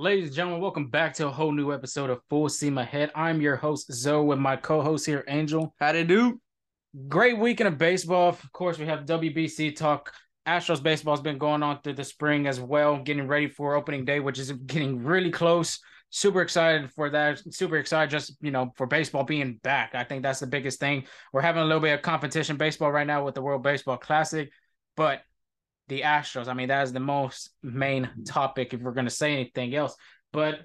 ladies and gentlemen, welcome back to a whole new episode of Full Steam Ahead. I'm your host, Zoe, with my co-host here, Angel. How they do? Great weekend of baseball. Of course, we have WBC talk. Astros baseball's been going on through the spring as well, getting ready for opening day, which is getting really close. Super excited for that. Super excited just, you know, for baseball being back. I think that's the biggest thing. We're having a little bit of competition baseball right now with the World Baseball Classic, but the Astros. I mean, that is the most main topic if we're going to say anything else. But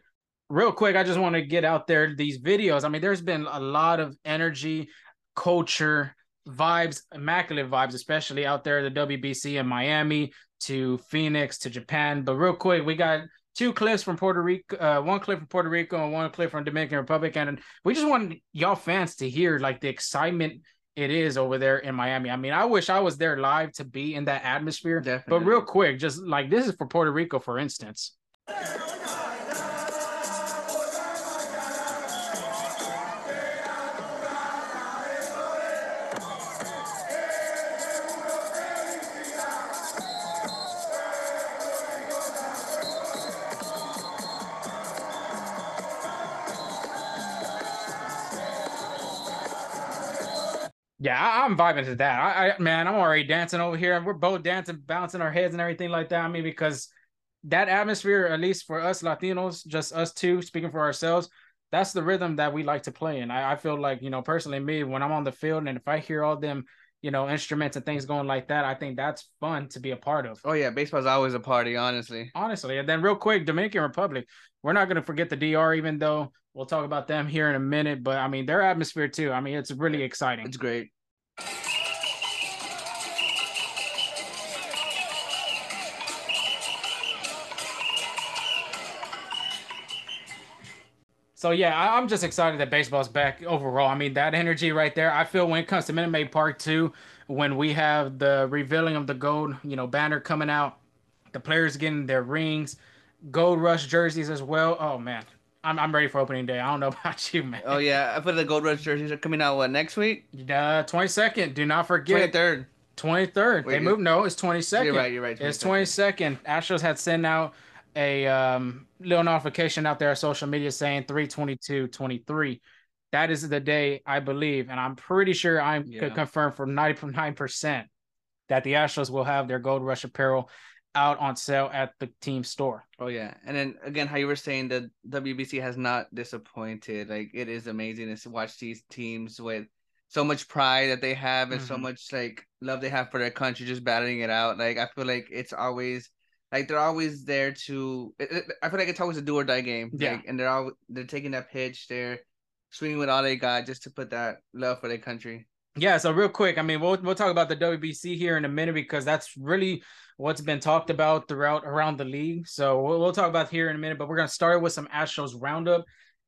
real quick, I just want to get out there these videos. I mean, there's been a lot of energy, culture, vibes, immaculate vibes, especially out there, the WBC in Miami to Phoenix to Japan. But real quick, we got two clips from Puerto Rico, uh, one clip from Puerto Rico and one clip from Dominican Republic. And we just want y'all fans to hear like the excitement it is over there in Miami. I mean, I wish I was there live to be in that atmosphere. Definitely. But real quick, just like this is for Puerto Rico, for instance. Yeah, I, am vibing to that. I, I, man, I'm already dancing over here, and we're both dancing, bouncing our heads and everything like that. I mean, because that atmosphere, at least for us Latinos, just us two, speaking for ourselves, that's the rhythm that we like to play. And I, I feel like, you know, personally, me, when I'm on the field, and if I hear all them, you know, instruments and things going like that, I think that's fun to be a part of. Oh yeah, baseball's always a party, honestly. Honestly, and then real quick, Dominican Republic, we're not going to forget the DR, even though we'll talk about them here in a minute. But I mean, their atmosphere too. I mean, it's really exciting. It's great. So yeah, I, am just excited that baseball's back overall. I mean, that energy right there. I feel when it comes to Minute Maid Park two, when we have the revealing of the gold, you know, banner coming out, the players getting their rings, gold rush jerseys as well. Oh man, I'm I'm ready for opening day. I don't know about you, man. Oh yeah, I put the gold rush jerseys are coming out what next week? Uh, twenty second. Do not forget. Twenty third. Twenty third. They moved. No, it's twenty second. You're right. You're right. 22nd. It's twenty second. Astros had sent out a um, little notification out there on social media saying 322 23 that is the day i believe and i'm pretty sure i yeah. could confirm for 99% that the astros will have their gold rush apparel out on sale at the team store oh yeah and then again how you were saying that wbc has not disappointed like it is amazing to watch these teams with so much pride that they have and mm-hmm. so much like love they have for their country just battling it out like i feel like it's always like they're always there to. It, it, I feel like it's always a do or die game. Yeah, like, and they're all they're taking that pitch. They're swinging with all they got just to put that love for their country. Yeah. So real quick, I mean, we'll we'll talk about the WBC here in a minute because that's really what's been talked about throughout around the league. So we'll, we'll talk about here in a minute. But we're gonna start with some Astros roundup.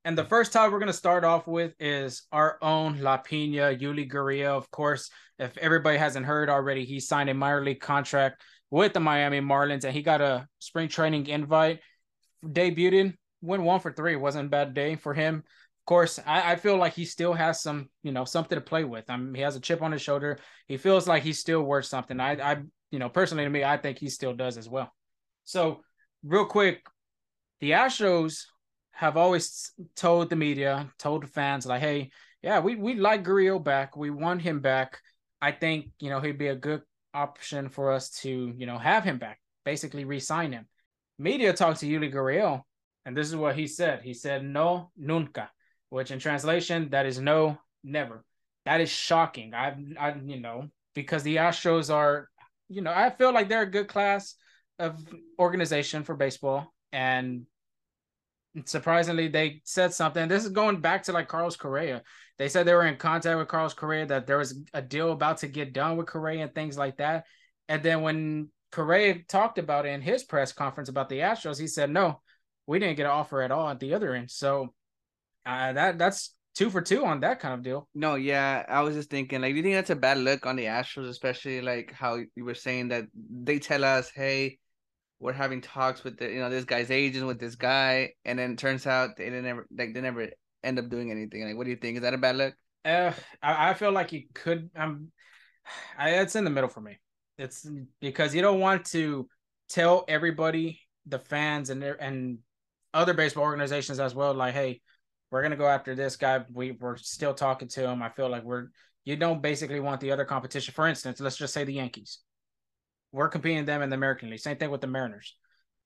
And the first topic we're to start off with is our own La Pina, Yuli Gurriel. Of course, if everybody hasn't heard already, he signed a minor league contract with the Miami Marlins, and he got a spring training invite. Debuted, went one for three. Wasn't a bad day for him. Course, I, I feel like he still has some, you know, something to play with. I mean, he has a chip on his shoulder. He feels like he's still worth something. I, I, you know, personally to me, I think he still does as well. So, real quick, the Astros have always told the media, told the fans, like, hey, yeah, we we like Gurriel back. We want him back. I think you know he'd be a good option for us to, you know, have him back, basically re-sign him. Media talked to Yuli Gurriel, and this is what he said. He said, no, nunca, which in translation, that is no, never. That is shocking. I, I, you know, because the Astros are, you know, I feel like they're a good class of organization for baseball. And surprisingly, they said something. This is going back to like Carlos Correa. They said they were in contact with Carlos Correa, that there was a deal about to get done with Correa and things like that. And then when Correa talked about it in his press conference about the Astros, he said, no, we didn't get an offer at all at the other end. So uh, that that's two for two on that kind of deal. No, yeah, I was just thinking, like, do you think that's a bad look on the Astros, especially like how you were saying that they tell us, hey, we're having talks with the you know this guy's agent with this guy, and then it turns out they never like they never end up doing anything. Like, what do you think? Is that a bad look? Uh, I, I feel like you could. Um, I, it's in the middle for me. It's because you don't want to tell everybody, the fans and and other baseball organizations as well. Like, hey, we're gonna go after this guy. We we're still talking to him. I feel like we're you don't basically want the other competition. For instance, let's just say the Yankees. We're competing them in the American League. Same thing with the Mariners.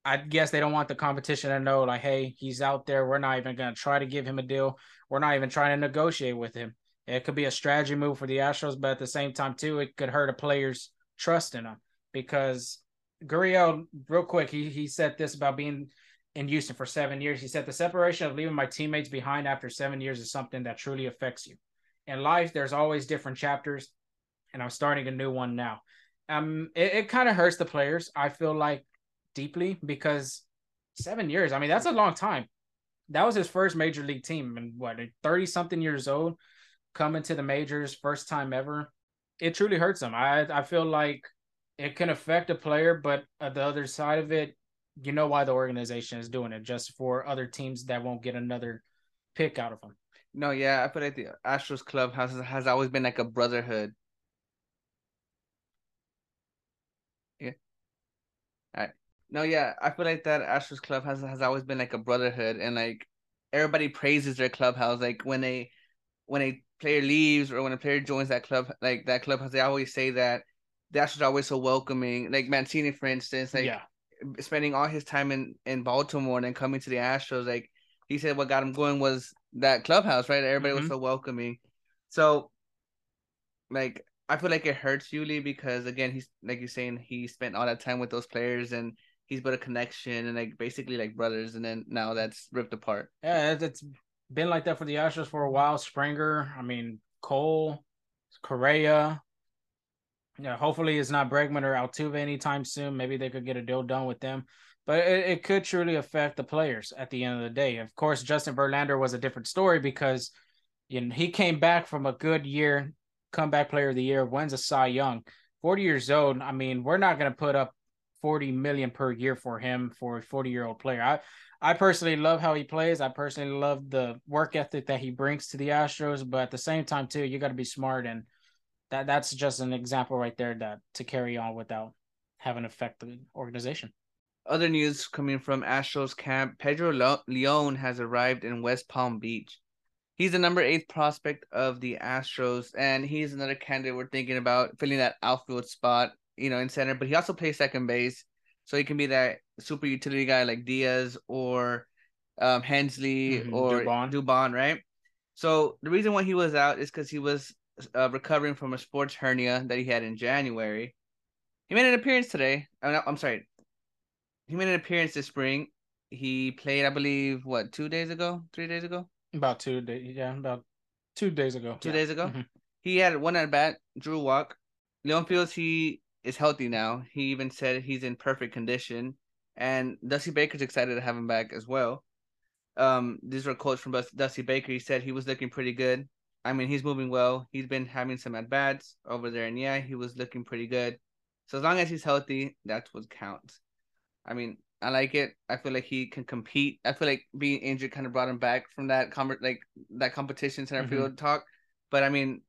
I guess they don't want the competition to know, like, hey, he's out there. We're not even going to try to give him a deal. We're not even trying to negotiate with him. It could be a strategy move for the Astros, but at the same time, too, it could hurt a player's trust in him because Gurriel, real quick, he he said this about being in Houston for seven years. He said the separation of leaving my teammates behind after seven years is something that truly affects you. In life, there's always different chapters, and I'm starting a new one now. Um, it, it kind of hurts the players. I feel like deeply because seven years. I mean, that's a long time. That was his first major league team, and what thirty something years old, coming to the majors, first time ever. It truly hurts him. I I feel like it can affect a player, but at the other side of it, you know why the organization is doing it, just for other teams that won't get another pick out of them. No, yeah, I feel like the Astros club has has always been like a brotherhood. Yeah. All right. No, yeah, I feel like that Astros club has has always been like a brotherhood, and like everybody praises their clubhouse. Like when they when a player leaves or when a player joins that club, like that clubhouse, they always say that the Astros are always so welcoming. Like Mancini, for instance, like yeah. Spending all his time in in Baltimore and then coming to the Astros, like he said, what got him going was that clubhouse, right? Everybody mm-hmm. was so welcoming. So, like, I feel like it hurts Yuli because again, he's like you're saying, he spent all that time with those players and he's built a connection and like basically like brothers, and then now that's ripped apart. Yeah, it's been like that for the Astros for a while. Springer, I mean Cole, Correa. Yeah, hopefully it's not Bregman or Altuve anytime soon. Maybe they could get a deal done with them but it, it could truly affect the players at the end of the day. Of course, Justin Verlander was a different story because you know he came back from a good year, comeback player of the year, wins a Cy Young, 40 years old. I mean, we're not going to put up 40 million per year for him for a 40 year old player. I I personally love how he plays. I personally love the work ethic that he brings to the Astros, but at the same time too, you got to be smart and that that's just an example right there that to carry on without having affect the organization. Other news coming from Astros camp Pedro Leon has arrived in West Palm Beach. He's the number eight prospect of the Astros, and he's another candidate we're thinking about filling that outfield spot, you know, in center. But he also plays second base, so he can be that super utility guy like Diaz or um, Hensley mm-hmm. or Dubon. Dubon, right? So the reason why he was out is because he was uh, recovering from a sports hernia that he had in January. He made an appearance today. I'm, I'm sorry, he made an appearance this spring. He played, I believe, what two days ago, three days ago. About two days, yeah, about two days ago. Two yeah. days ago, mm-hmm. he had one at bat, drew walk. Leon feels he is healthy now. He even said he's in perfect condition, and Dusty Baker's excited to have him back as well. Um, these are quotes from Dusty Baker. He said he was looking pretty good. I mean, he's moving well. He's been having some at bats over there, and yeah, he was looking pretty good. So as long as he's healthy, that's what counts. I mean, I like it. I feel like he can compete. I feel like being injured kind of brought him back from that com- like that competition center mm-hmm. field talk. But I mean,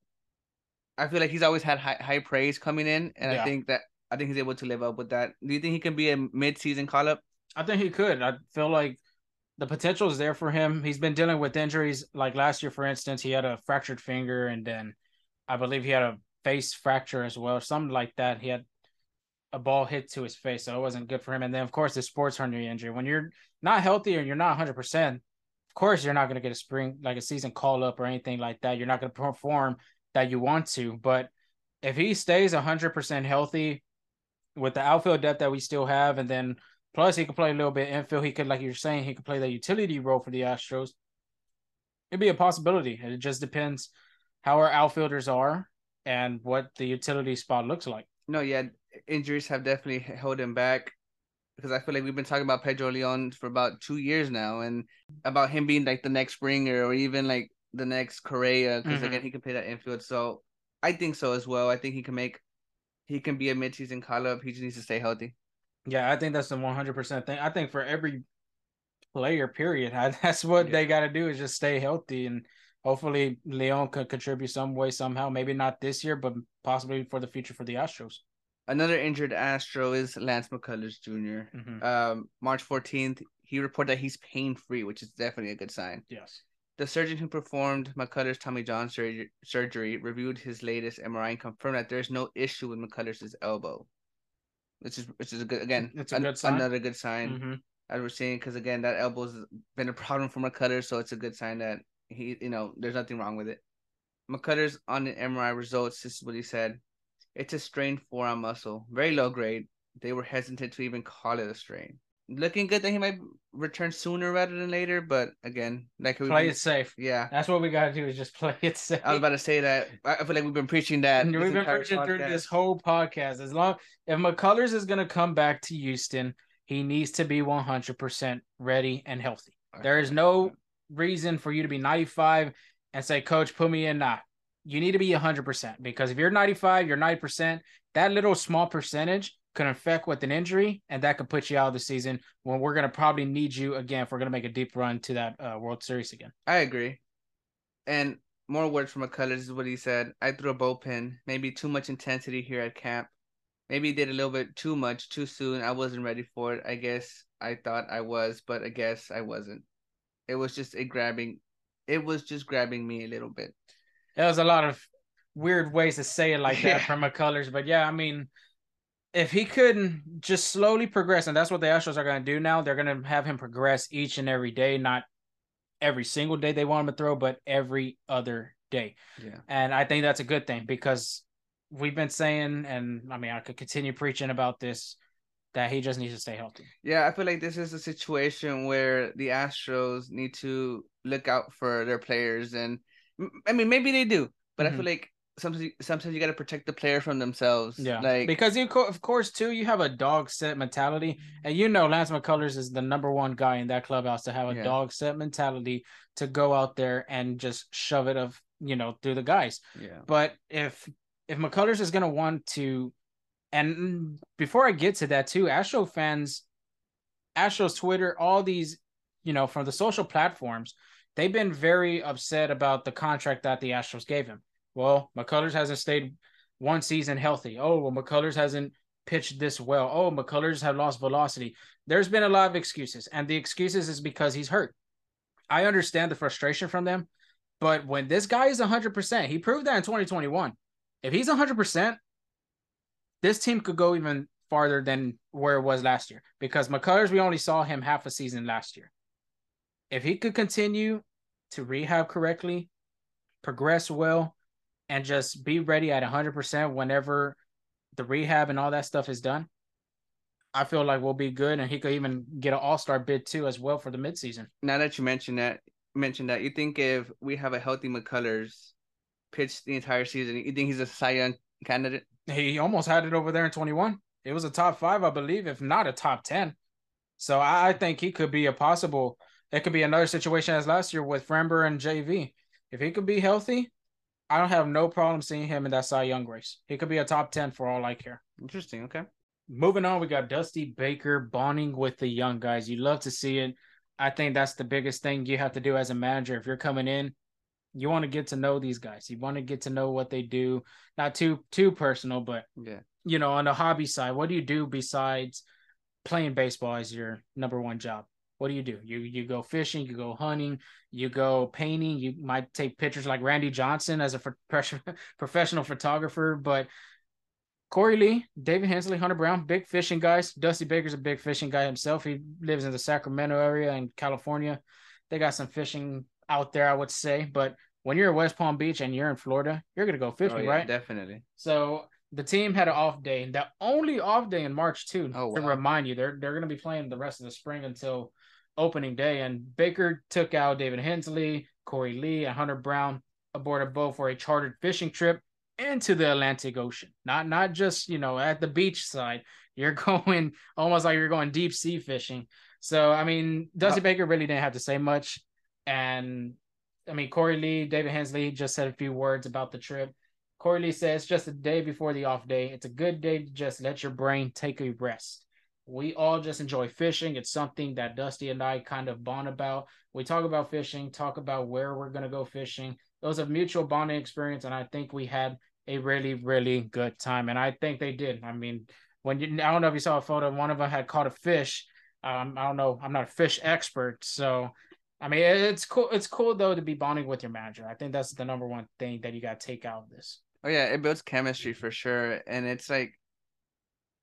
I feel like he's always had high, high praise coming in, and yeah. I think that I think he's able to live up with that. Do you think he can be a mid-season call-up? I think he could. I feel like the potential is there for him. He's been dealing with injuries. Like last year, for instance, he had a fractured finger, and then I believe he had a face fracture as well, or something like that. He had a ball hit to his face, so it wasn't good for him. And then, of course, the sports hernia injury. When you're not healthy or you're not 100, percent of course, you're not going to get a spring like a season call up or anything like that. You're not going to perform that you want to. But if he stays 100 percent healthy with the outfield depth that we still have, and then plus he could play a little bit infield, he could, like you're saying, he could play the utility role for the Astros. It'd be a possibility. It just depends how our outfielders are and what the utility spot looks like. No, yeah, injuries have definitely held him back because I feel like we've been talking about Pedro Leon for about two years now, and about him being like the next Springer or even like the next Correa, because mm-hmm. again he can play that infield. So I think so as well. I think he can make, he can be a midseason call up. He just needs to stay healthy. Yeah, I think that's the one hundred percent thing. I think for every player, period, that's what yeah. they got to do is just stay healthy, and hopefully Leon could contribute some way somehow. Maybe not this year, but possibly for the future for the Astros. Another injured Astro is Lance McCullers junior mm-hmm. Um, March 14th, he reported that he's pain free, which is definitely a good sign. Yes. The surgeon who performed McCullers' Tommy John surgery, surgery reviewed his latest MRI and confirmed that there's no issue with McCullers' elbow, which is which is a good again. It's a good sign. Another good sign Mm-hmm. as we're seeing because again that elbow's been a problem for McCullers, so it's a good sign that he you know there's nothing wrong with it. McCullers on the MRI results, this is what he said. It's a strained forearm muscle, very low grade. They were hesitant to even call it a strain. Looking good that he might return sooner rather than later, but again, like we Play it safe. yeah. That's what we gotta do is just play it safe. I was about to say that. I feel like we've been preaching that. We've been preaching through this whole podcast. As long if McCullers is gonna come back to Houston, he needs to be 100% ready and healthy. There is no reason for you to be 95 and say, Coach, put me in. Nah, you need to be 100% because if you're 95, you're 90%. That little small percentage could affect with an injury, and that could put you out of the season when we're going to probably need you again if we're going to make a deep run to that uh, World Series again. I agree. And more words from McCullers is what he said. I threw a bullpen, maybe too much intensity here at camp. Maybe did a little bit too much too soon. I wasn't ready for it. I guess I thought I was, but I guess I wasn't. It was just a grabbing. It was just grabbing me a little bit. There was a lot of weird ways to say it like that Yeah. from McCullers, but yeah, I mean, if he couldn't just slowly progress, and that's what the Astros are going to do now, they're going to have him progress each and every day, not every single day they want him to throw, but every other day. Yeah. And I think that's a good thing because we've been saying, and I mean, I could continue preaching about this, that he just needs to stay healthy. Yeah, I feel like this is a situation where the Astros need to look out for their players, and I mean maybe they do, but I Mhm. feel like sometimes sometimes you got to protect the player from themselves. Yeah, like because you, co- of course, too, you have a dog set mentality, and you know Lance McCullers is the number one guy in that clubhouse to have a Yeah. dog set mentality to go out there and just shove it of you know through the guys. yeah, But if if McCullers is gonna want to, and before I get to that too, Astro fans, Astros Twitter, all these, you know, from the social platforms, they've been very upset about the contract that the Astros gave him. Well, McCullers hasn't stayed one season healthy. Oh, well, McCullers hasn't pitched this well. Oh, McCullers have lost velocity. There's been a lot of excuses, and the excuses is because he's hurt. I understand the frustration from them, but when this guy is 100%, he proved that in 2021. If he's 100%, this team could go even farther than where it was last year because McCullers, we only saw him half a season last year. If he could continue to rehab correctly, progress well, and just be ready at 100% whenever the rehab and all that stuff is done, I feel like we'll be good. And he could even get an all star bid too, as well, for the midseason. now that you mentioned that, mention that, you think if we have a healthy McCullers pitch the entire season, you think he's a Cy Young candidate? He almost had it over there in 21. It was a top five, I believe, if not a top 10. So I, I think he could be a possible, it could be another situation as last year with Framber and JV. If he could be healthy, I don't have no problem seeing him in that Cy Young race. He could be a top 10 for all I care. Interesting. Okay. Moving on, we got Dusty Baker bonding with the young guys. You love to see it. I think that's the biggest thing you have to do as a manager. If you're coming in, you want to get to know these guys. You want to get to know what they do. Not too too personal, but Yeah. you know, on the hobby side, what do you do besides playing baseball as your number one job? What do you do? You you go fishing, you go hunting, you go painting. You might take pictures like Randy Johnson as a professional photographer, but Corey Lee, David Hensley, Hunter Brown, big fishing guys. Dusty Baker's a big fishing guy himself. He lives in the Sacramento area in California. They got some fishing out there, I would say. But when you're at West Palm Beach and you're in Florida, you're gonna go oh, fishing, Oh, yeah, right? Definitely. So the team had an off day, the only off day in March too. Oh, To remind you, they're they're going to be playing the rest of the spring until opening day. And Baker took out David Hensley, Corey Lee, and Hunter Brown aboard a boat for a chartered fishing trip into the Atlantic Ocean. Not not just you know at the beach side. You're going almost like you're going deep sea fishing. So I mean, Dusty Uh, Baker really didn't have to say much, and I mean Corey Lee, David Hensley just said a few words about the trip. Corey Lee says just a day before the off day. It's a good day to just let your brain take a rest. We all just enjoy fishing. It's something that Dusty and I kind of bond about. We talk about fishing, talk about where we're going to go fishing. It was a mutual bonding experience, and I think we had a really, really good time. And I think they did. I mean, when you, I don't know if you saw a photo, one of them had caught a fish Um, I don't know. I'm not a fish expert, so I mean, it's cool. It's cool though to be bonding with your manager. I think that's the number one thing that you got to take out of this. Oh yeah, it builds chemistry for sure, and it's like,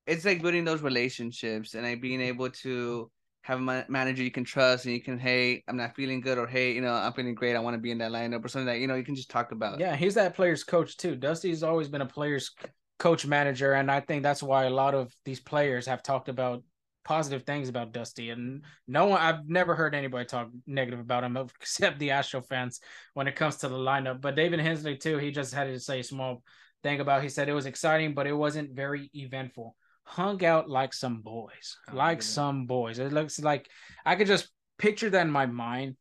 it's like building those relationships and like being able to have a manager you can trust and you can hey i'm not feeling good or hey you know i'm feeling great i want to be in that lineup or something that you know you can just talk about. Yeah he's that player's coach too. Dusty's always been a player's coach manager and i think that's why a lot of these players have talked about positive things about dusty and no one i've never heard anybody talk negative about him except the astro fans when it comes to the lineup but david hensley too he just had to say a small thing about he said it was exciting but it wasn't very eventful hung out like some boys, oh, like some boys. It looks like I could just picture that in my mind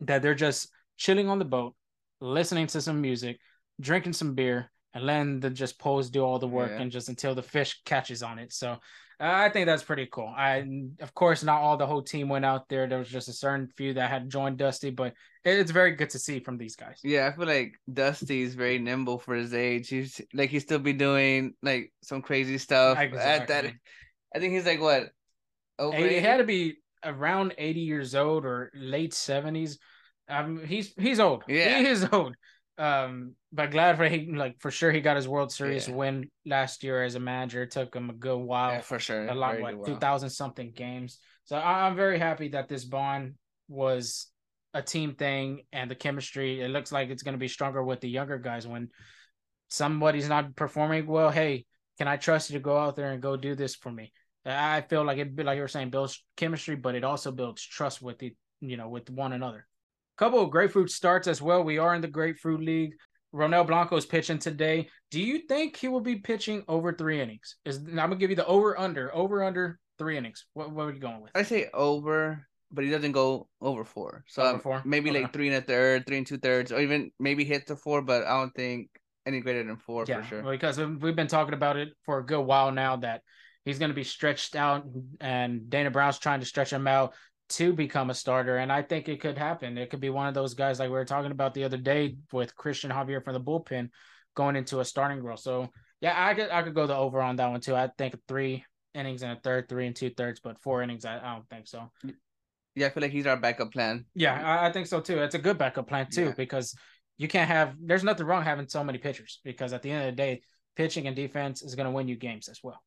that they're just chilling on the boat, listening to some music, drinking some beer, and letting the just poles do all the work yeah. and just until the fish catches on it. So I think that's pretty cool. I, of course, not all the whole team went out there. There was just a certain few that had joined Dusty, but it's very good to see from these guys. Yeah, I feel like Dusty is very nimble for his age. He's like he still be doing like some crazy stuff exactly. at that. I think he's like what? Over he had to be around eighty years old or late seventies. Um, he's he's old. Yeah, he is old. Um, but glad for he like for sure he got his World Series yeah. win last year as a manager. It took him a good while, yeah, for sure, a lot like two thousand something games. So I, I'm very happy that this bond was a team thing and the chemistry. It looks like it's going to be stronger with the younger guys when somebody's not performing well. Hey, can I trust you to go out there and go do this for me? I feel like it, like you were saying, builds chemistry, but it also builds trust with the you know with one another couple of grapefruit starts as well. We are in the grapefruit league. Ronel Blanco is pitching today. Do you think he will be pitching over three innings? Is I'm gonna give you the over under over under three innings. What what are you going with? I say over, but he doesn't go over four. So over four? maybe okay. like three and a third, three and two thirds, or even maybe hit the four. But I don't think any greater than four yeah, for sure. Because we've been talking about it for a good while now that he's going to be stretched out, and Dana Brown's trying to stretch him out to become a starter. And I think it could happen. It could be one of those guys like we were talking about the other day with Christian Javier from the bullpen going into a starting role. So yeah, I could I could go the over on that one too. I think three innings and a third, three and two thirds, but four innings, I, I don't think so. Yeah, I feel like he's our backup plan. Yeah, I, I think so too. It's a good backup plan too yeah. because you can't have. There's nothing wrong having so many pitchers because at the end of the day, pitching and defense is going to win you games as well.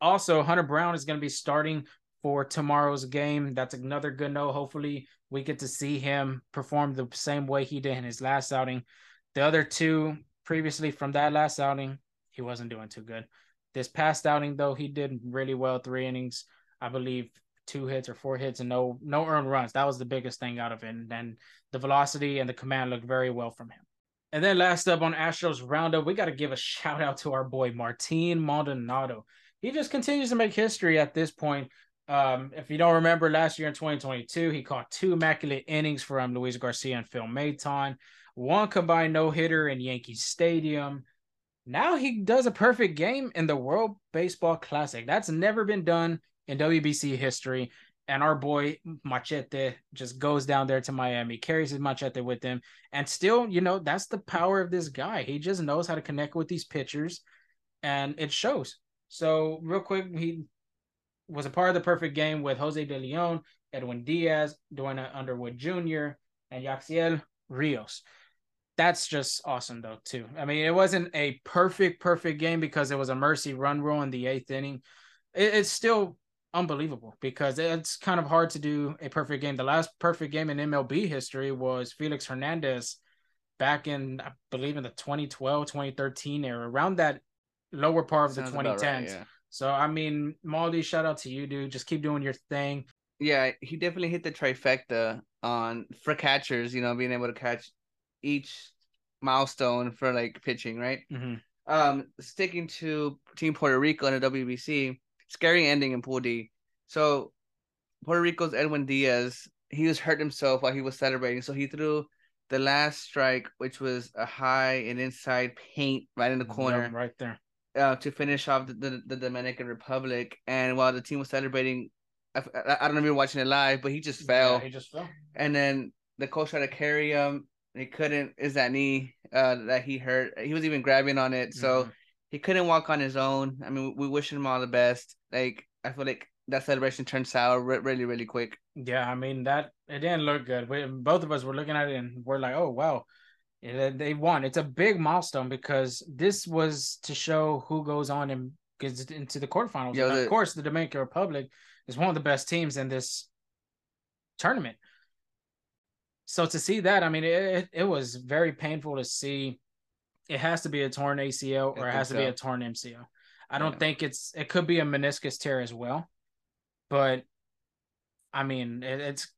Also, Hunter Brown is going to be starting for tomorrow's game. That's another good note. Hopefully, we get to see him perform the same way he did in his last outing. The other two previously from that last outing, he wasn't doing too good. This past outing, though, he did really well. Three innings, I believe, two hits or four hits and no no earned runs. That was the biggest thing out of it. And then the velocity and the command looked very well from him. And then last up on Astros roundup, we got to give a shout out to our boy Martin Maldonado. He just continues to make history at this point um, if you don't remember last year in 2022, he caught two immaculate innings from Luis Garcia and Phil Maton, one combined no hitter in Yankee Stadium. Now he does a perfect game in the World Baseball Classic. That's never been done in WBC history. And our boy Machete just goes down there to Miami, carries his machete with him. And still, you know, that's the power of this guy. He just knows how to connect with these pitchers, and it shows. So, real quick, he was a part of the perfect game with Jose De Leon, Edwin Diaz, Duane Underwood Jr., and Yacksel Rios. That's just awesome though, too. I mean, it wasn't a perfect, perfect game because it was a mercy run rule in the eighth inning. It, it's still unbelievable because it's kind of hard to do a perfect game. The last perfect game in MLB history was Felix Hernandez back in, I believe, in the 2012, 2013 era, around that lower part of Sounds the 2010s. Right, yeah. So I mean, Maldi, shout out to you, dude. Just keep doing your thing. Yeah, he definitely hit the trifecta on for catchers. You know, being able to catch each milestone for like pitching, right? Mm-hmm. Um, sticking to Team Puerto Rico in the WBC, scary ending in Pool D. So Puerto Rico's Edwin Diaz, he was hurt himself while he was celebrating, so he threw the last strike, which was a high and inside paint right in the corner, right there uh, to finish off the, the, the, Dominican Republic. And while the team was celebrating, I, I, don't know if you're watching it live, but he just fell. Yeah, he just fell. And then the coach tried to carry him. He couldn't. Is that knee uh, that he hurt? He was even grabbing on it, so mm-hmm. he couldn't walk on his own. I mean, we wish him all the best. Like I feel like that celebration turned sour re- really, really quick. Yeah, I mean that it didn't look good. We, both of us were looking at it and we're like, "Oh wow, they won." It's a big milestone because this was to show who goes on and gets into the quarterfinals. Yeah, the, of course, the Dominican Republic is one of the best teams in this tournament. So to see that, I mean, it it was very painful to see. It has to be a torn ACL or it has to be a torn MCL. I don't yeah. think it's. It could be a meniscus tear as well, but I mean, it, it's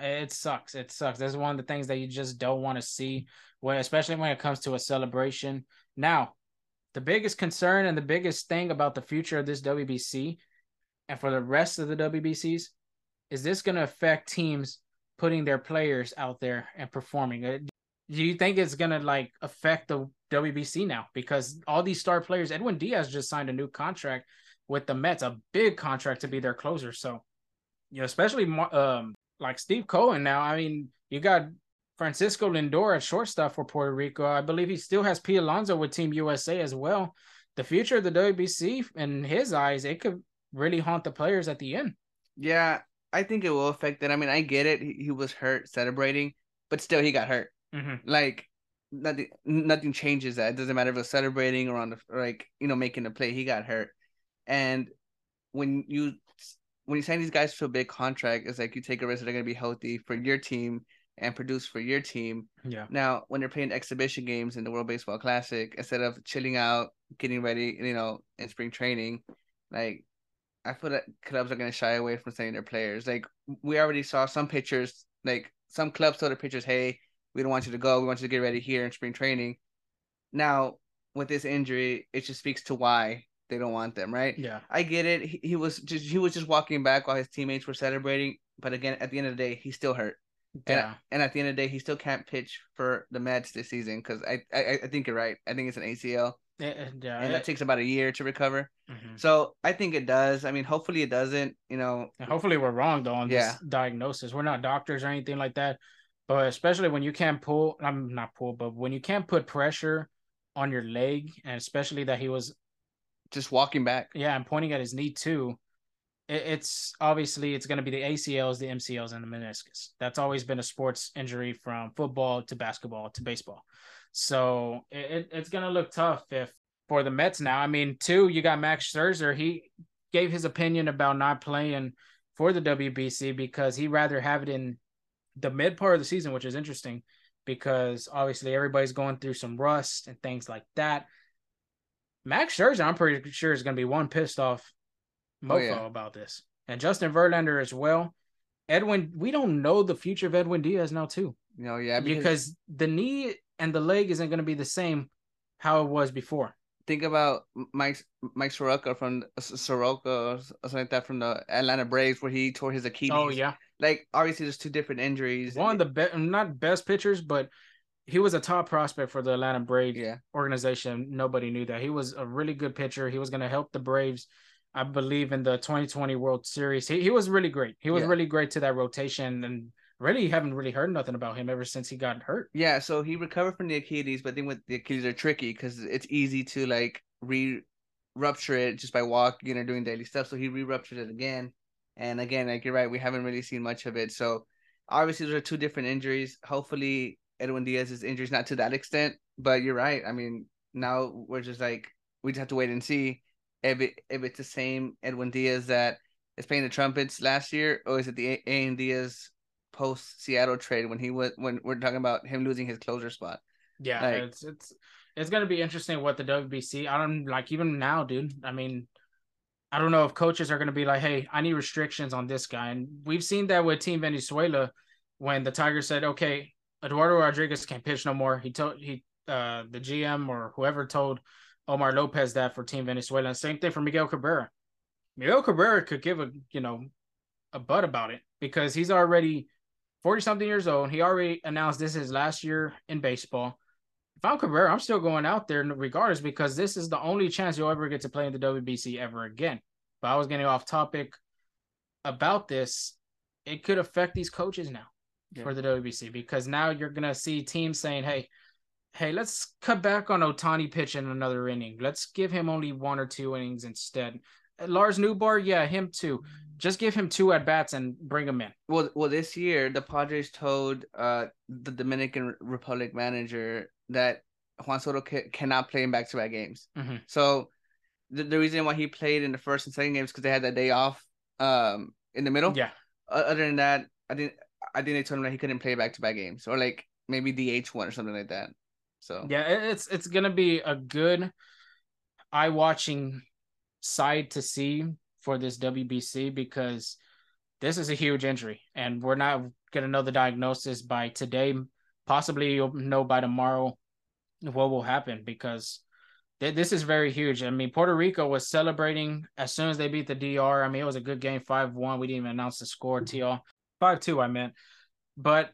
it sucks. It sucks. That's one of the things that you just don't want to see, when especially when it comes to a celebration. Now, the biggest concern and the biggest thing about the future of this WBC and for the rest of the WBCs is this going to affect teams putting their players out there and performing? Uh, do you think it's going to like affect the WBC now because all these star players, Edwin Diaz just signed a new contract with the Mets, a big contract to be their closer. So, you know, especially um, like Steve Cohen now. I mean, you got Francisco Lindor at shortstop for Puerto Rico. I believe he still has P. Alonso with Team USA as well. The future of the WBC, in his eyes, it could really haunt the players at the end. Yeah, I think it will affect it. I mean, I get it. He, he was hurt celebrating, but still, he got hurt. Mm-hmm. Like nothing, nothing changes that. It doesn't matter if it's celebrating or on the like, you know, making a play. He got hurt, and when you when you sign these guys to a big contract, it's like you take a risk that they're going to be healthy for your team and produce for your team. Yeah. Now, when they're playing exhibition games in the World Baseball Classic, instead of chilling out, getting ready, you know, in spring training, like I feel that clubs are going to shy away from sending their players. Like we already saw some pitchers, like some clubs told their pitchers, "Hey, we don't want you to go. We want you to get ready here in spring training." Now, with this injury, it just speaks to why they don't want them, right? Yeah. I get it. He, he was just he was just walking back while his teammates were celebrating, but again, at the end of the day, he's still hurt. Yeah. And, and at the end of the day, he still can't pitch for the Mets this season because I, I I think you're right. I think it's an ACL. Yeah, yeah and that takes about a year to recover. Mm-hmm. So I think it does. I mean, hopefully it doesn't. You know, and hopefully we're wrong though on yeah. this diagnosis. We're not doctors or anything like that, but especially when you can't pull, I'm not pull, but when you can't put pressure on your leg, and especially that he was just walking back. Yeah, and pointing at his knee too it's obviously it's going to be the ACLs, the MCLs, and the meniscus. That's always been a sports injury from football to basketball to baseball. So it, it's going to look tough if for the Mets now. I mean, two, you got Max Scherzer. He gave his opinion about not playing for the WBC because he'd rather have it in the mid part of the season, which is interesting because obviously everybody's going through some rust and things like that. Max Scherzer, I'm pretty sure is going to be one pissed off oh, mofo oh, yeah. about this, and Justin Verlander as well. Edwin, we don't know the future of Edwin Diaz now too. No, yeah, because, because the knee and the leg isn't going to be the same how it was before. Think about Mike Mike Soroka from Soroka or something like that from the Atlanta Braves where he tore his Achilles. Oh yeah, like obviously there's two different injuries. One of the best, not best pitchers, but he was a top prospect for the Atlanta Braves yeah. organization. Nobody knew that he was a really good pitcher. He was going to help the Braves I believe in the 2020 World Series. He he was really great. He was yeah. really great to that rotation and really haven't really heard nothing about him ever since he got hurt. Yeah, so he recovered from the Achilles, but then with the Achilles are tricky because it's easy to like re rupture it just by walking or doing daily stuff. So he re ruptured it again. And again, like you're right, we haven't really seen much of it. So obviously those are two different injuries. Hopefully Edwin Diaz's injuries, not to that extent, but you're right. I mean, now we're just like we just have to wait and see if it if it's the same Edwin Diaz that is playing the trumpets last year, or is it the Edwin Diaz post Seattle trade when he was when we're talking about him losing his closer spot? Yeah, like, it's it's it's gonna be interesting what the WBC. I don't like even now, dude. I mean, I don't know if coaches are gonna be like, hey, I need restrictions on this guy, and we've seen that with Team Venezuela when the Tigers said, okay, Eduardo Rodriguez can't pitch no more. He told he uh the GM or whoever told Omar Lopez that for Team Venezuela. Same thing for Miguel Cabrera. Miguel Cabrera could give a you know a butt about it because he's already 40 something years old. He already announced this is last year in baseball. If I'm Cabrera, I'm still going out there regardless because this is the only chance you'll ever get to play in the WBC ever again. But I was getting off topic about this. It could affect these coaches now yeah. for the WBC because now you're gonna see teams saying, "Hey, hey, let's cut back on Ohtani pitching another inning. Let's give him only one or two innings instead. Lars Nootbaar, yeah, him too. Just give him two at bats and bring him in. Well, well, this year the Padres told uh the Dominican Republic manager that Juan Soto ca- cannot play in back to back games. Mhm. So the, the reason why he played in the first and second games because they had that day off um in the middle. Yeah, Other than that, I didn't. I think they told him that he couldn't play back to back games or like maybe DH one or something like that. So yeah, it's it's gonna be a good eye watching side to see for this WBC because this is a huge injury, and we're not gonna know the diagnosis by today. Possibly you'll know by tomorrow what will happen because th- this is very huge. I mean, Puerto Rico was celebrating as soon as they beat the DR. I mean, it was a good game, five one. We didn't even announce the score, TL five two. I meant, but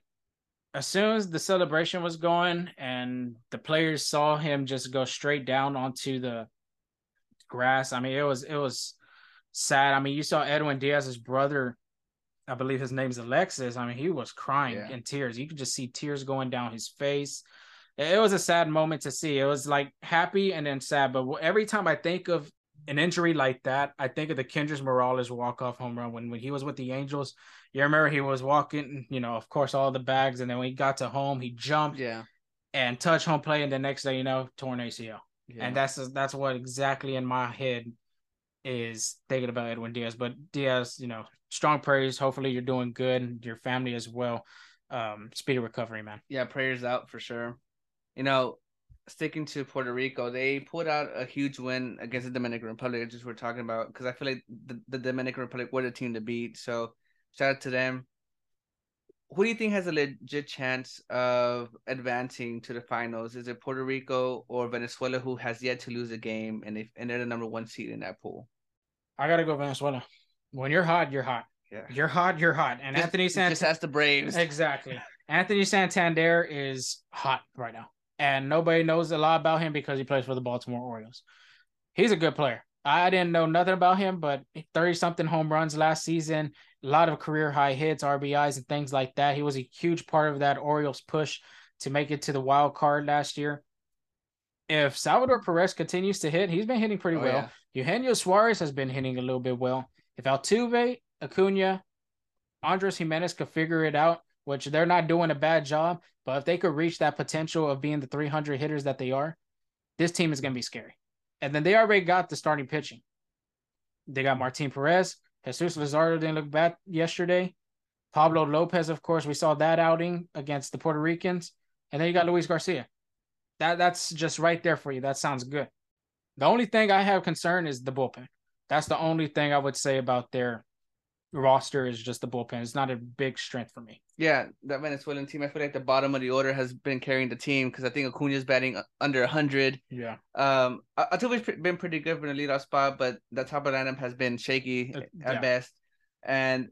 as soon as the celebration was going and the players saw him just go straight down onto the grass, I mean, it was it was sad. I mean, you saw Edwin Diaz's brother, I believe his name's Alexis. I mean, he was crying Yeah. in tears. You could just see tears going down his face. It was a sad moment to see. It was like happy and then sad. But every time I think of an injury like that, I think of the Kendrys Morales walk off home run when when he was with the Angels. You remember he was walking, you know, of course, all the bags, and then when he got to home, he jumped yeah, and touched home plate, and the next day, you know, torn ACL. yeah. And that's that's what exactly in my head is thinking about Edwin Diaz. But Diaz, you know, strong praise. Hopefully, you're doing good, and your family as well. Um, speedy recovery, man. yeah, prayers out for sure. You know, sticking to Puerto Rico, they pulled out a huge win against the Dominican Republic, just we're talking about, because I feel like the, the Dominican Republic were the team to beat. So shout out to them. Who do you think has a legit chance of advancing to the finals? Is it Puerto Rico or Venezuela, who has yet to lose a game, and they and they're the number one seed in that pool? I gotta go Venezuela. When you're hot, you're hot. Yeah, You're hot. You're hot. And Just- Anthony just Santander. ask the Braves. Exactly. Anthony Santander is hot right now. And nobody knows a lot about him because he plays for the Baltimore Orioles. He's a good player. I didn't know nothing about him, but 30 something home runs last season, a lot of career high hits, RBIs, and things like that. He was a huge part of that Orioles push to make it to the wild card last year. If Salvador Perez continues to hit, he's been hitting pretty Oh, well. yeah. Eugenio Suarez has been hitting a little bit well. If Altuve, Acuna, Andres Gimenez could figure it out, which they're not doing a bad job, but if they could reach that potential of being the 300 hitters that they are, this team is going to be scary. And then they already got the starting pitching. They got Martin Perez, Jesus Luzardo didn't look bad yesterday. Pablo Lopez, of course, we saw that outing against the Puerto Ricans, and then you got Luis Garcia. That that's just right there for you. That sounds good. The only thing I have concern is the bullpen. That's the only thing I would say about their roster is just the bullpen. It's not a big strength for me. Yeah, that Venezuelan team. I feel like the bottom of the order has been carrying the team because I think Acuna's batting under hundred. Yeah. Um, Altuve's been pretty good for the leadoff spot, but the top of the lineup has been shaky Uh, at yeah. best. And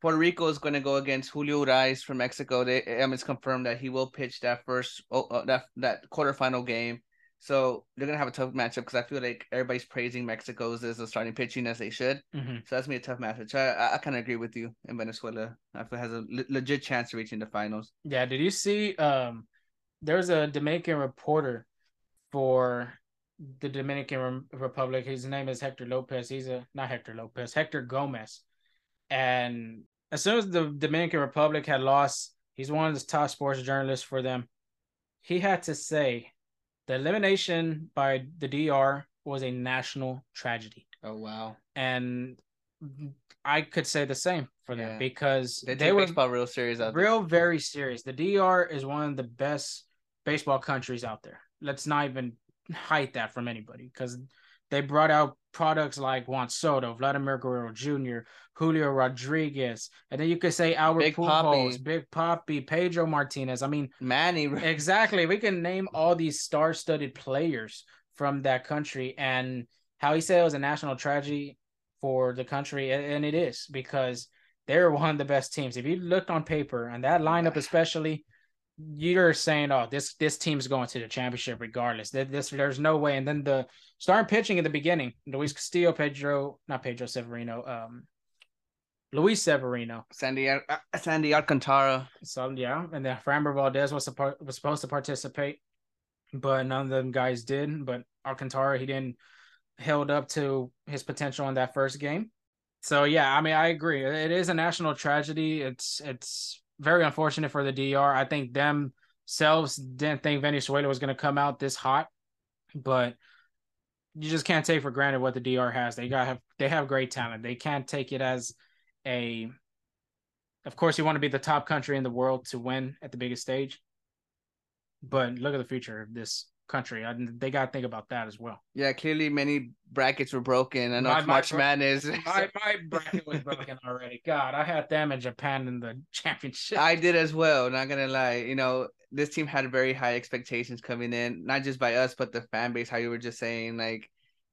Puerto Rico is going to go against Julio Urias from Mexico. They, mean, it's confirmed that he will pitch that first, oh, uh, that that quarterfinal game. So they're gonna have a tough matchup because I feel like everybody's praising Mexico's as a starting pitching as they should. hmm So that's gonna be a tough matchup. So I, I, kind of agree with you in Venezuela. I feel has a le- legit chance of reaching the finals. Yeah. Did you see? Um, there's a Dominican reporter for the Dominican Re- Republic. His name is Hector Lopez. He's a not Hector Lopez, Hector Gomez. And as soon as the Dominican Republic had lost, he's one of the top sports journalists for them. He had to say the elimination by the DR was a national tragedy. Oh wow, And I could say the same for them Yeah. because they, they, were baseball real serious out there. real very serious. The DR is one of the best baseball countries out there. Let's not even hide that from anybody because they brought out products like Juan Soto, Vladimir Guerrero Jr., Julio Rodriguez, and then you could say Albert Big Pujols, Papi. Big Papi, Pedro Martinez. I mean, Manny, exactly. We can name all these star-studded players from that country, and how he said it was a national tragedy for the country, and it is because they're one of the best teams. If you looked on paper and that lineup, especially, you're saying, "Oh, this this team's going to the championship regardless." This there's no way. And then the starting pitching in the beginning, Luis Castillo, Pedro, not Pedro Severino, um, Luis Severino. Sandy, uh, Sandy Alcantara. So yeah, and then Framber Valdez was suppo- was supposed to participate, but none of them guys did. But Alcantara, he didn't held up to his potential in that first game. So yeah, I mean, I agree. It is a national tragedy. It's it's very unfortunate for the DR. I think themselves didn't think Venezuela was going to come out this hot, but you just can't take for granted what the DR has. They got have they have great talent. They can't take it as a. Of course, you want to be the top country in the world to win at the biggest stage, but look at the future of this country. I, they got to think about that as well. Yeah, clearly many brackets were broken. I know my, March my, Madness. My, my bracket was broken already. God, I had them in Japan in the championship. I did as well. Not gonna lie, you know, this team had very high expectations coming in, not just by us, but the fan base. How you were just saying, like,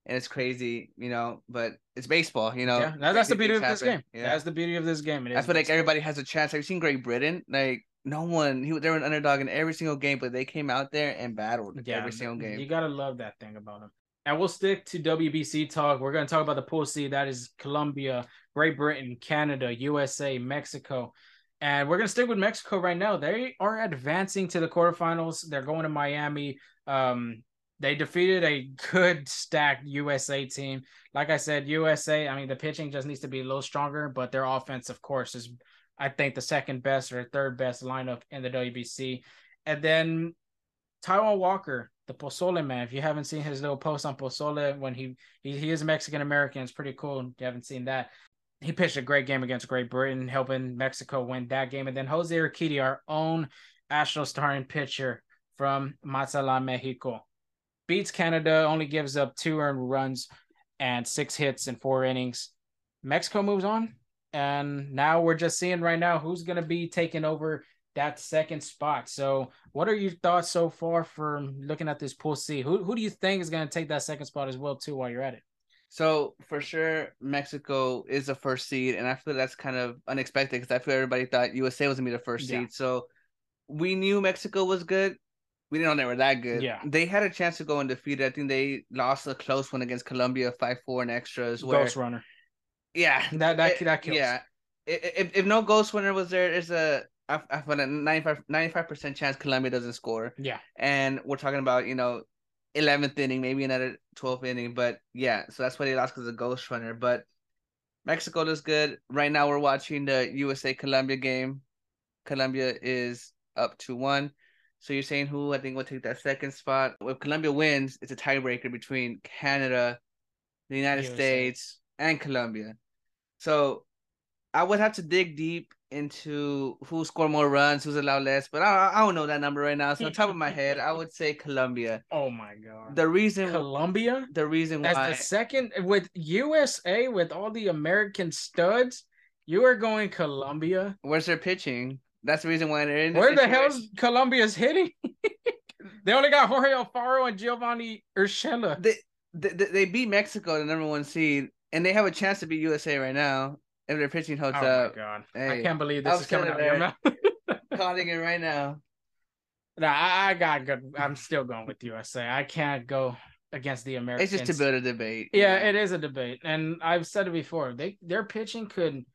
and it's crazy, you know. But it's baseball, you know. Yeah, that's the beauty of this game. Yeah. That's the beauty of this game. It I feel like everybody has a chance. I've you seen Great Britain? Like no one he they were an underdog in every single game, but they came out there and battled yeah, every single game. You gotta love that thing about them. And we'll stick to WBC talk. We're gonna talk about the pool C. That is Colombia, Great Britain, Canada, USA, Mexico. And we're gonna stick with Mexico right now. They are advancing to the quarterfinals. They're going to Miami. Um, they defeated a good stacked USA team. Like I said, USA. I mean, the pitching just needs to be a little stronger, but their offense, of course, is I think the second best or third best lineup in the WBC. And then Taijuan Walker, the Pozole man. If you haven't seen his little post on Pozole when he he, he is Mexican American, it's pretty cool. If you haven't seen that. He pitched a great game against Great Britain, helping Mexico win that game. And then Jose Urquidy, our own Astro starting pitcher from Mazatlan, Mexico, beats Canada, only gives up two earned runs and six hits in four innings. Mexico moves on and now we're just seeing right now who's going to be taking over that second spot. So, what are your thoughts so far for looking at this pool C? Who who do you think is going to take that second spot as well too while you're at it? So for sure, Mexico is the first seed, and I feel that's kind of unexpected because I feel everybody thought USA was gonna be the first yeah. seed. So we knew Mexico was good. We didn't know they were that good. Yeah, they had a chance to go undefeated. I think they lost a close one against Colombia, five four in extras. Where, Ghost runner. Yeah, that that, it, that kills. Yeah, if if no ghost runner was there, there's a I, I found a 95 percent chance Colombia doesn't score. Yeah, and we're talking about you know, eleventh inning, maybe another twelfth inning, but yeah, so that's why they lost because of ghost runner. But Mexico does good right now. We're watching the USA Colombia game. Colombia is up to one. So you're saying who I think will take that second spot? If Colombia wins, it's a tiebreaker between Canada, the United USA. States, and Colombia. So I would have to dig deep into who scored more runs, who's allowed less, but I, I don't know that number right now. So on top of my head, I would say Colombia. Oh my god! The reason Colombia, the reason as why the second with USA with all the American studs, you are going Colombia. Where's their pitching? That's the reason why they're in. Where the hell's Colombia's hitting? they only got Jorge Alfaro and Giovanny Urshela. They, they they beat Mexico, the number one seed, and they have a chance to be USA right now if their pitching holds oh up. Oh my god! Hey, I can't believe this is coming out of your mouth. calling it right now. No, I, I got good. I'm still going with USA. I can't go against the Americans. It's just to build a debate. Yeah, yeah, it is a debate, and I've said it before. They their pitching could,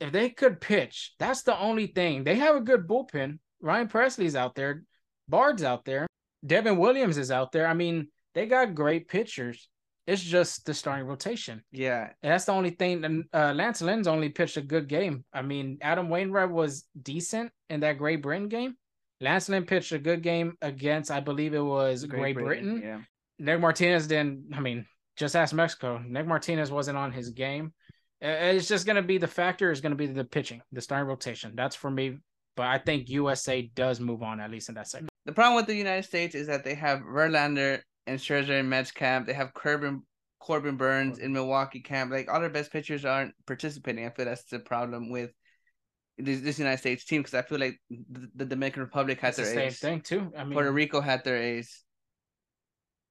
if they could pitch, that's the only thing. They have a good bullpen. Ryan Pressly's out there, Bard's out there, Devin Williams is out there. I mean, they got great pitchers. It's just the starting rotation. Yeah. And that's the only thing. And uh, Lance Lynn's only pitched a good game. I mean, Adam Wainwright was decent in that Great Britain game. Lance Lynn pitched a good game against, I believe it was Great, Great Britain. Britain. Yeah. Nick Martinez didn't, I mean, just ask Mexico. Nick Martinez wasn't on his game. It's just going to be the factor is going to be the pitching, the starting rotation. That's for me. But I think USA does move on, at least in that segment. The problem with the United States is that they have Verlander and Scherzer in Mets camp. They have Corbin Corbin Burnes in Milwaukee camp. Like all their best pitchers aren't participating. I feel that's the problem with this, this United States team because I feel like the, the Dominican Republic had their the same ace. thing too. I mean, Puerto Rico had their ace.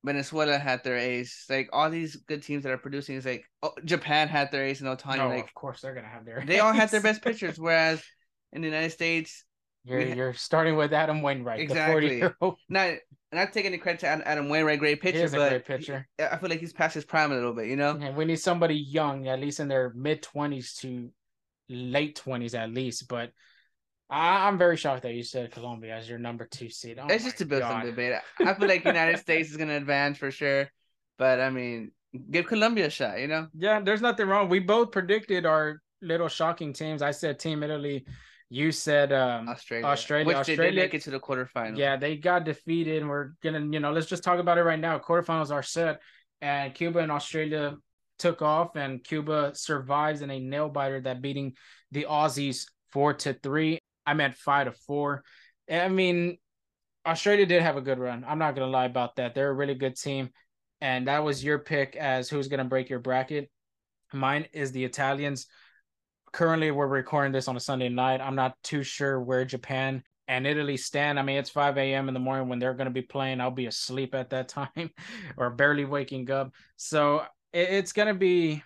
Venezuela had their ace. Like all these good teams that are producing is like oh, Japan had their ace and Ohtani. Oh, like of course they're gonna have their. They ace. all had their best pitchers, whereas in the United States, you're you're starting with Adam Wainwright, exactly. Not not taking any credit to Adam Wainwright, great pitcher, he is a but great pitcher. He, I feel like he's past his prime a little bit, you know. And we need somebody young, at least in their mid twenties to late twenties, at least. But I, am very shocked that you said Colombia as your number two seed. Oh it's just to build God. some debate. I feel like United States is going to advance for sure. But I mean, give Colombia a shot, you know? Yeah, there's nothing wrong. We both predicted our little shocking teams. I said Team Italy. You said um, Australia. Australia. Which Australia. they make it to the quarterfinals. Yeah, they got defeated. And we're gonna, you know, let's just talk about it right now. Quarterfinals are set, and Cuba and Australia took off, and Cuba survives in a nail biter that beating the Aussies four to three. I meant five to four. I mean, Australia did have a good run. I'm not gonna lie about that. They're a really good team, and that was your pick as who's gonna break your bracket. Mine is the Italians. Currently, we're recording this on a Sunday night. I'm not too sure where Japan and Italy stand. I mean, it's 5 a.m. in the morning when they're going to be playing. I'll be asleep at that time or barely waking up. So it, it's going to be,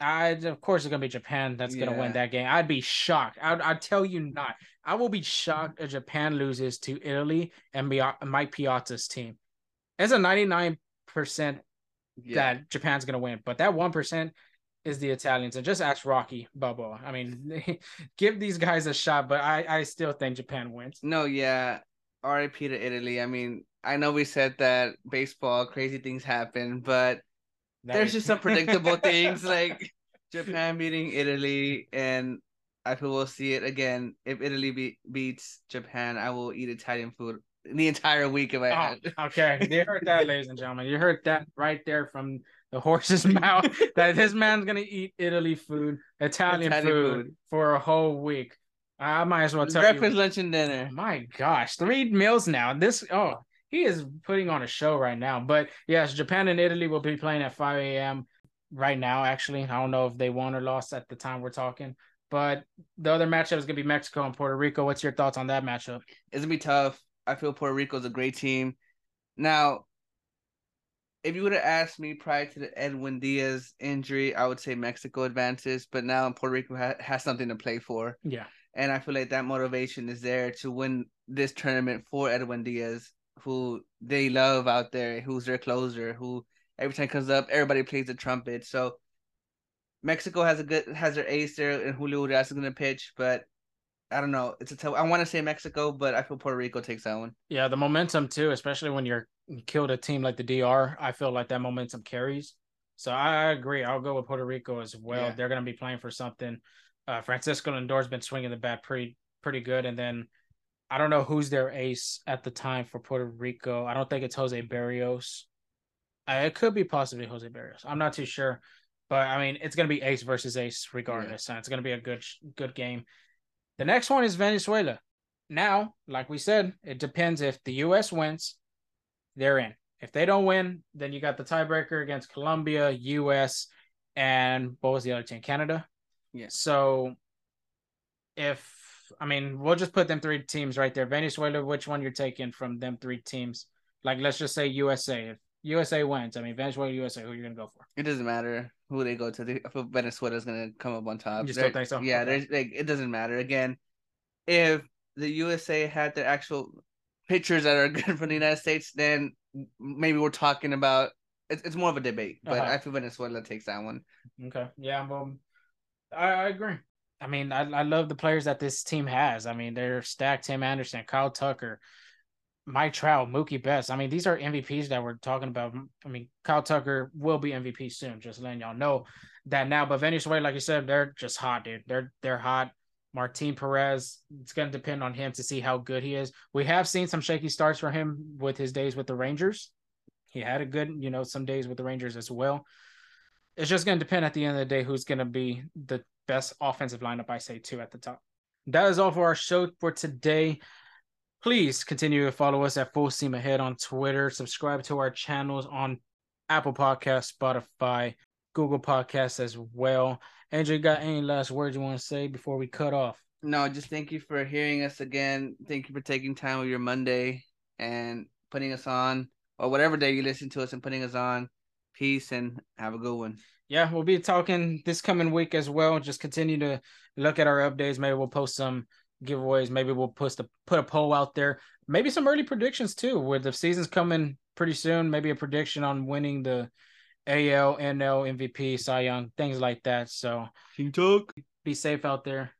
I of course it's going to be Japan that's going to win that game. I'd be shocked. I'd, I'd tell you not. I will be shocked if Japan loses to Italy and Mike Piazza's team. It's a 99% that Japan's going to win, but that 1% is the Italians. And just ask Rocky Balboa. I mean, give these guys a shot, but I, I still think Japan wins. No, yeah. RIP to Italy. I mean, I know we said that baseball, crazy things happen, but That there's is- just some predictable things like Japan beating Italy, and I feel we'll see it again. If Italy be- beats Japan, I will eat Italian food the entire week if I Oh, had. okay, you heard that, ladies and gentlemen. You heard that right there from the horse's mouth. that this man's gonna eat Italy food, Italian, Italian food, food. for a whole week. I might as well tell Breakfast, you. lunch, and dinner. My gosh, three meals now. This oh, he is putting on a show right now. But yes, Japan and Italy will be playing at 5 a.m. right now. Actually, I don't know if they won or lost at the time we're talking. But the other matchup is gonna be Mexico and Puerto Rico. What's your thoughts on that matchup? It's gonna be tough. I feel Puerto Rico is a great team. Now, if you would have asked me prior to the Edwin Diaz injury, I would say Mexico advances. But now Puerto Rico ha- has something to play for, Yeah. and I feel like that motivation is there to win this tournament for Edwin Diaz, who they love out there, who's their closer, who every time comes up, everybody plays the trumpet. So Mexico has a good has their ace there, and Julio Urias is gonna pitch, but. I don't know. It's a tough. I want to say Mexico, but I feel Puerto Rico takes that one. Yeah, the momentum too, especially when you're you killed a team like the DR. I feel like that momentum carries. So I agree. I'll go with Puerto Rico as well. Yeah. They're going to be playing for something. Uh, Francisco Lindor's been swinging the bat pretty pretty good, and then I don't know who's their ace at the time for Puerto Rico. I don't think it's Jose Berrios. Uh, it could be possibly Jose Berrios. I'm not too sure, but I mean it's going to be ace versus ace regardless, and it's going to be a good good game. The next one is Venezuela. Now, like we said, it depends if the U.S. wins, they're in. If they don't win, then you got the tiebreaker against Colombia, U.S., and what was the other team? Canada. Yeah. So, if I mean, we'll just put them three teams right there. Venezuela, which one you're taking from them three teams? Like, let's just say USA. If USA wins, I mean, Venezuela, USA, who are you gonna go for? It doesn't matter who they go to. They, I feel Venezuela's gonna come up on top. You still think so? Yeah, Okay. there's like it doesn't matter. Again, if the USA had their actual pitchers that are good for the United States, then maybe we're talking about it's, it's more of a debate. But Uh-huh. I feel Venezuela takes that one. Okay. Yeah, well, I, I agree. I mean, I, I love the players that this team has. I mean, they're stacked. Tim Anderson, Kyle Tucker, Mike Trout, Mookie Betts. I mean, these are MVPs that we're talking about. I mean, Kyle Tucker will be MVP soon. Just letting y'all know that now. But Venezuela, like you said, they're just hot, dude. They're they're hot. Martin Perez, it's going to depend on him to see how good he is. We have seen some shaky starts for him with his days with the Rangers. He had a good, you know, some days with the Rangers as well. It's just going to depend at the end of the day who's going to be the best offensive lineup, I say, too, at the top. That is all for our show for today. Please continue to follow us at Full Steam Ahead on Twitter. Subscribe to our channels on Apple Podcasts, Spotify, Google Podcasts as well. Andrew, got any last words you want to say before we cut off? No, just thank you for hearing us again. Thank you for taking time with your Monday and putting us on, or whatever day you listen to us and putting us on. Peace and have a good one. yeah, we'll be talking this coming week as well. Just continue to look at our updates. Maybe we'll post some giveaways. Maybe we'll post a put a poll out there. Maybe some early predictions too. With the season's coming pretty soon, maybe a prediction on winning the AL, NL, MVP, Cy Young, things like that. So King Talk. be safe out there.